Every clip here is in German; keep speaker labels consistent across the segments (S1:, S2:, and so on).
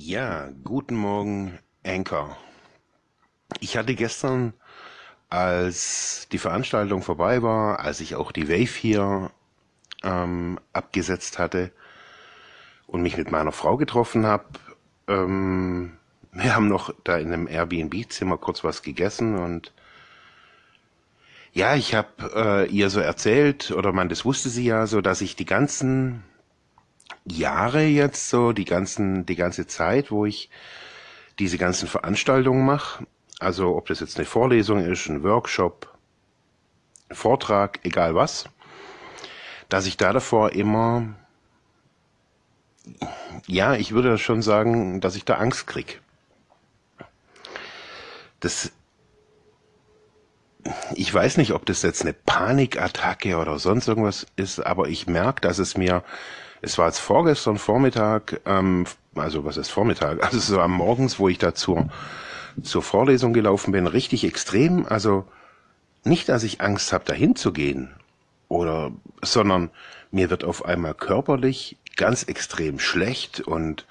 S1: Ja, guten Morgen, Anchor. Ich hatte gestern, als die Veranstaltung vorbei war, als ich auch die Wave hier ähm, abgesetzt hatte und mich mit meiner Frau getroffen habe, ähm, wir haben noch da in einem Airbnb-Zimmer kurz was gegessen und ja, ich habe äh, ihr so erzählt, oder man, das wusste sie ja so, dass ich die ganzen Jahre jetzt so, die ganzen, die ganze Zeit, wo ich diese ganzen Veranstaltungen mache, also ob das jetzt eine Vorlesung ist, ein Workshop, ein Vortrag, egal was, dass ich da davor immer, ja, ich würde schon sagen, dass ich da Angst krieg. Das, ich weiß nicht, ob das jetzt eine Panikattacke oder sonst irgendwas ist, aber ich merke, dass es mir es war jetzt vorgestern Vormittag, ähm, also was ist Vormittag, also so am Morgens, wo ich da zur, zur Vorlesung gelaufen bin, richtig extrem. Also nicht, dass ich Angst habe, dahin zu gehen, oder, sondern mir wird auf einmal körperlich ganz extrem schlecht und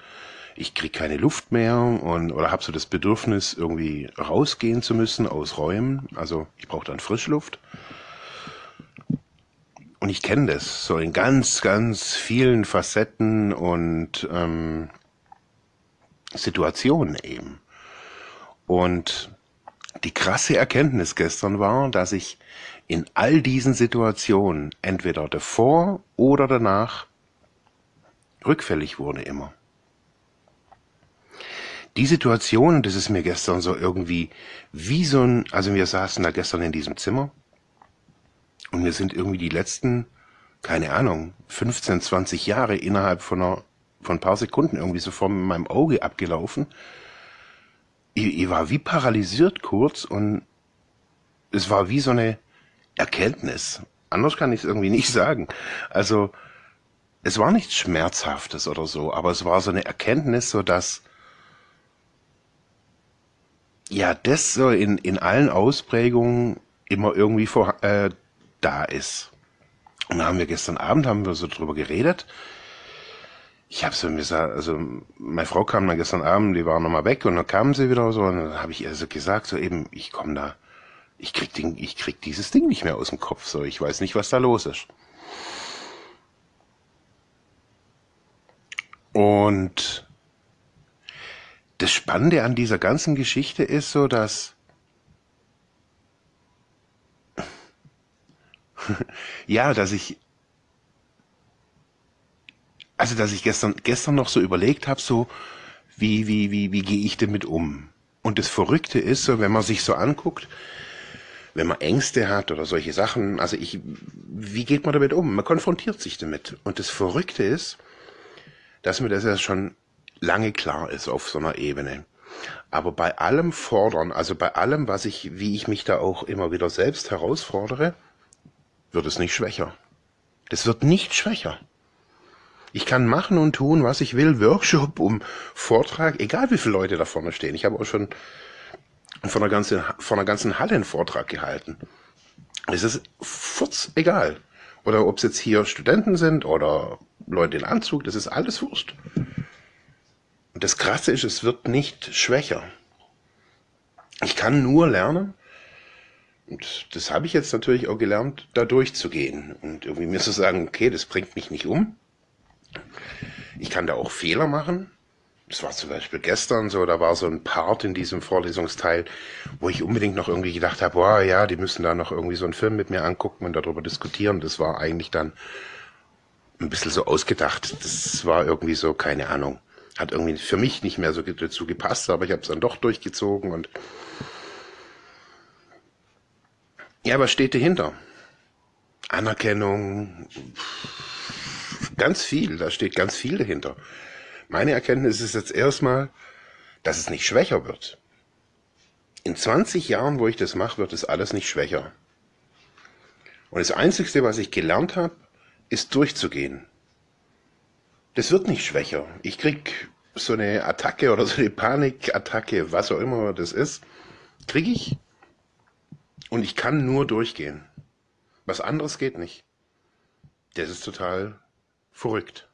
S1: ich krieg keine Luft mehr und oder habe so das Bedürfnis irgendwie rausgehen zu müssen aus Räumen. Also ich brauche dann Frischluft. Und ich kenne das so in ganz, ganz vielen Facetten und ähm, Situationen eben. Und die krasse Erkenntnis gestern war, dass ich in all diesen Situationen entweder davor oder danach rückfällig wurde immer. Die Situation, das ist mir gestern so irgendwie wie so ein, also wir saßen da gestern in diesem Zimmer und mir sind irgendwie die letzten, keine Ahnung, 15, 20 Jahre innerhalb von, einer, von ein paar Sekunden irgendwie so vor meinem Auge abgelaufen. Ich, ich war wie paralysiert kurz und es war wie so eine Erkenntnis. Anders kann ich es irgendwie nicht sagen. Also, es war nichts Schmerzhaftes oder so, aber es war so eine Erkenntnis, so dass ja, das so in, in allen Ausprägungen immer irgendwie vor, äh, da ist. Und da haben wir gestern Abend, haben wir so drüber geredet. Ich habe so gesagt, also meine Frau kam dann gestern Abend, die war nochmal weg und dann kam sie wieder so und dann habe ich ihr so gesagt, so eben, ich komme da, ich krieg, den, ich krieg dieses Ding nicht mehr aus dem Kopf, so ich weiß nicht, was da los ist. Und das Spannende an dieser ganzen Geschichte ist so, dass ja, dass ich also dass ich gestern gestern noch so überlegt habe, so wie wie wie wie gehe ich damit um? Und das Verrückte ist so, wenn man sich so anguckt, wenn man Ängste hat oder solche Sachen, also ich, wie geht man damit um? Man konfrontiert sich damit. Und das Verrückte ist, dass mir das ja schon lange klar ist auf so einer Ebene. Aber bei allem Fordern, also bei allem, was ich, wie ich mich da auch immer wieder selbst herausfordere, wird es nicht schwächer. Das wird nicht schwächer. Ich kann machen und tun, was ich will, Workshop, um Vortrag, egal wie viele Leute da vorne stehen. Ich habe auch schon von einer ganzen, von einer ganzen Halle einen Vortrag gehalten. Es ist furz egal. Oder ob es jetzt hier Studenten sind oder Leute in Anzug, das ist alles Wurst. Und das Krasse ist, es wird nicht schwächer. Ich kann nur lernen, und das habe ich jetzt natürlich auch gelernt, da durchzugehen und irgendwie mir zu sagen, okay, das bringt mich nicht um. Ich kann da auch Fehler machen. Das war zum Beispiel gestern so, da war so ein Part in diesem Vorlesungsteil, wo ich unbedingt noch irgendwie gedacht habe, boah, ja, die müssen da noch irgendwie so einen Film mit mir angucken und darüber diskutieren. Das war eigentlich dann ein bisschen so ausgedacht. Das war irgendwie so, keine Ahnung, hat irgendwie für mich nicht mehr so dazu gepasst, aber ich habe es dann doch durchgezogen und Ja, was steht dahinter? Anerkennung, ganz viel, da steht ganz viel dahinter. Meine Erkenntnis ist jetzt erstmal, dass es nicht schwächer wird. In 20 Jahren, wo ich das mache, wird es alles nicht schwächer. Und das Einzige, was ich gelernt habe, ist durchzugehen. Das wird nicht schwächer. Ich krieg so eine Attacke oder so eine Panikattacke, was auch immer das ist, kriege ich und ich kann nur durchgehen. Was anderes geht nicht. Das ist total verrückt.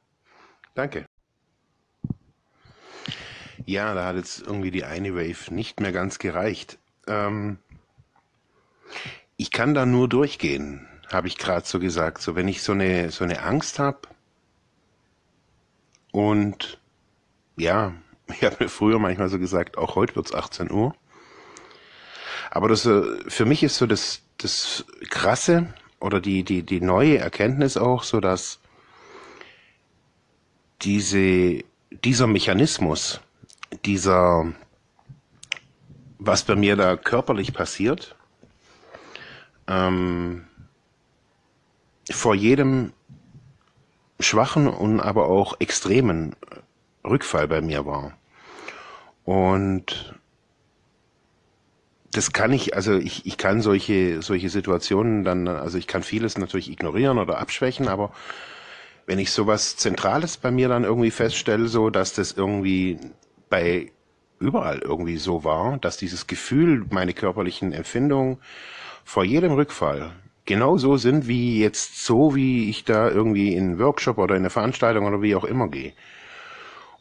S1: Danke. Ja, da hat jetzt irgendwie die eine Wave nicht mehr ganz gereicht. Ähm, ich kann da nur durchgehen, habe ich gerade so gesagt. So, wenn ich so eine, so eine Angst habe und ja, ich habe mir früher manchmal so gesagt, auch heute wird's 18 Uhr. Aber das, äh, für mich ist so das, das Krasse oder die, die, die neue Erkenntnis auch so, dass diese, dieser Mechanismus, dieser, was bei mir da körperlich passiert, ähm, vor jedem schwachen und aber auch extremen Rückfall bei mir war. Und das kann ich, also ich, ich kann solche, solche Situationen dann, also ich kann vieles natürlich ignorieren oder abschwächen, aber wenn ich sowas Zentrales bei mir dann irgendwie feststelle, so dass das irgendwie bei überall irgendwie so war, dass dieses Gefühl, meine körperlichen Empfindungen vor jedem Rückfall genau so sind, wie jetzt so, wie ich da irgendwie in einen Workshop oder in eine Veranstaltung oder wie auch immer gehe.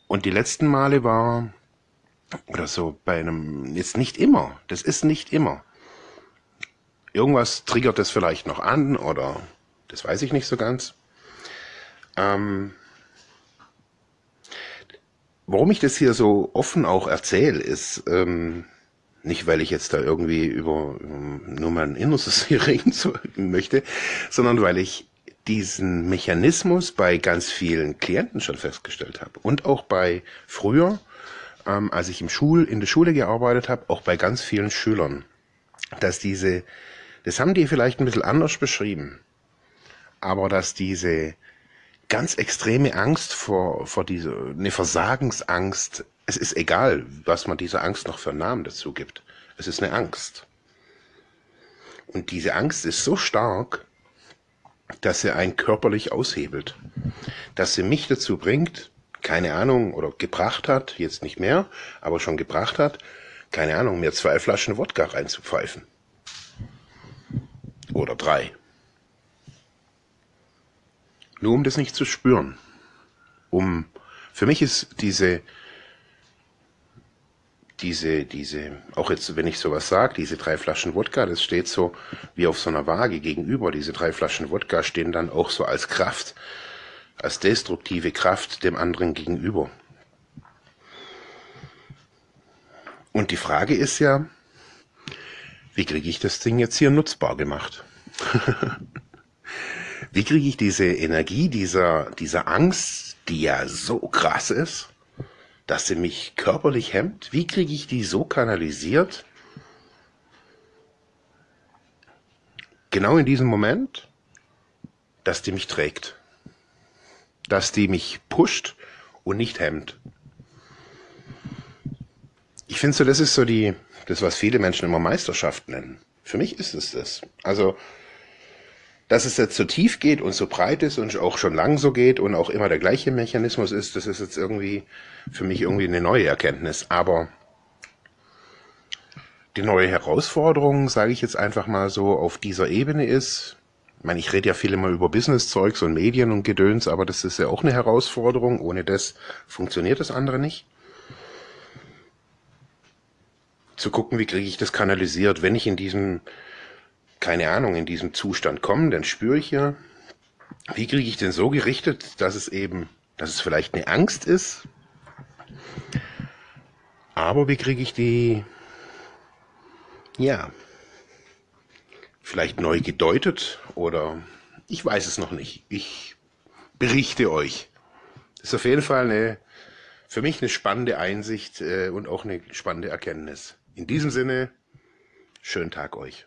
S1: Und die letzten Male war, oder so bei einem, jetzt nicht immer, das ist nicht immer. Irgendwas triggert das vielleicht noch an oder das weiß ich nicht so ganz. Ähm, warum ich das hier so offen auch erzähle, ist ähm, nicht, weil ich jetzt da irgendwie über, nur mein Innerstes hier reden möchte, sondern weil ich diesen Mechanismus bei ganz vielen Klienten schon festgestellt habe und auch bei früher, ähm, als ich im Schul, in der Schule gearbeitet habe, auch bei ganz vielen Schülern, dass diese, das haben die vielleicht ein bisschen anders beschrieben, aber dass diese ganz extreme Angst vor, vor dieser, eine Versagensangst. Es ist egal, was man dieser Angst noch für einen Namen dazu gibt. Es ist eine Angst. Und diese Angst ist so stark, dass sie einen körperlich aushebelt. Dass sie mich dazu bringt, keine Ahnung, oder gebracht hat, jetzt nicht mehr, aber schon gebracht hat, keine Ahnung, mir zwei Flaschen Wodka reinzupfeifen. Oder drei. Nur um das nicht zu spüren. Um, für mich ist diese, diese, diese, auch jetzt, wenn ich sowas sage, diese drei Flaschen Wodka, das steht so wie auf so einer Waage gegenüber. Diese drei Flaschen Wodka stehen dann auch so als Kraft, als destruktive Kraft dem anderen gegenüber. Und die Frage ist ja, wie kriege ich das Ding jetzt hier nutzbar gemacht? Wie kriege ich diese Energie dieser, dieser Angst, die ja so krass ist, dass sie mich körperlich hemmt? Wie kriege ich die so kanalisiert? Genau in diesem Moment, dass die mich trägt. Dass die mich pusht und nicht hemmt. Ich finde so, das ist so die, das, was viele Menschen immer Meisterschaft nennen. Für mich ist es das. Also, dass es jetzt so tief geht und so breit ist und auch schon lang so geht und auch immer der gleiche Mechanismus ist, das ist jetzt irgendwie für mich irgendwie eine neue Erkenntnis. Aber die neue Herausforderung, sage ich jetzt einfach mal so, auf dieser Ebene ist, ich meine, ich rede ja viel immer über Business-Zeugs und Medien und Gedöns, aber das ist ja auch eine Herausforderung. Ohne das funktioniert das andere nicht. Zu gucken, wie kriege ich das kanalisiert, wenn ich in diesem keine Ahnung, in diesem Zustand kommen, dann spüre ich ja, wie kriege ich denn so gerichtet, dass es eben, dass es vielleicht eine Angst ist, aber wie kriege ich die, ja, vielleicht neu gedeutet oder ich weiß es noch nicht. Ich berichte euch. Das ist auf jeden Fall eine, für mich eine spannende Einsicht äh, und auch eine spannende Erkenntnis. In diesem Sinne, schönen Tag euch.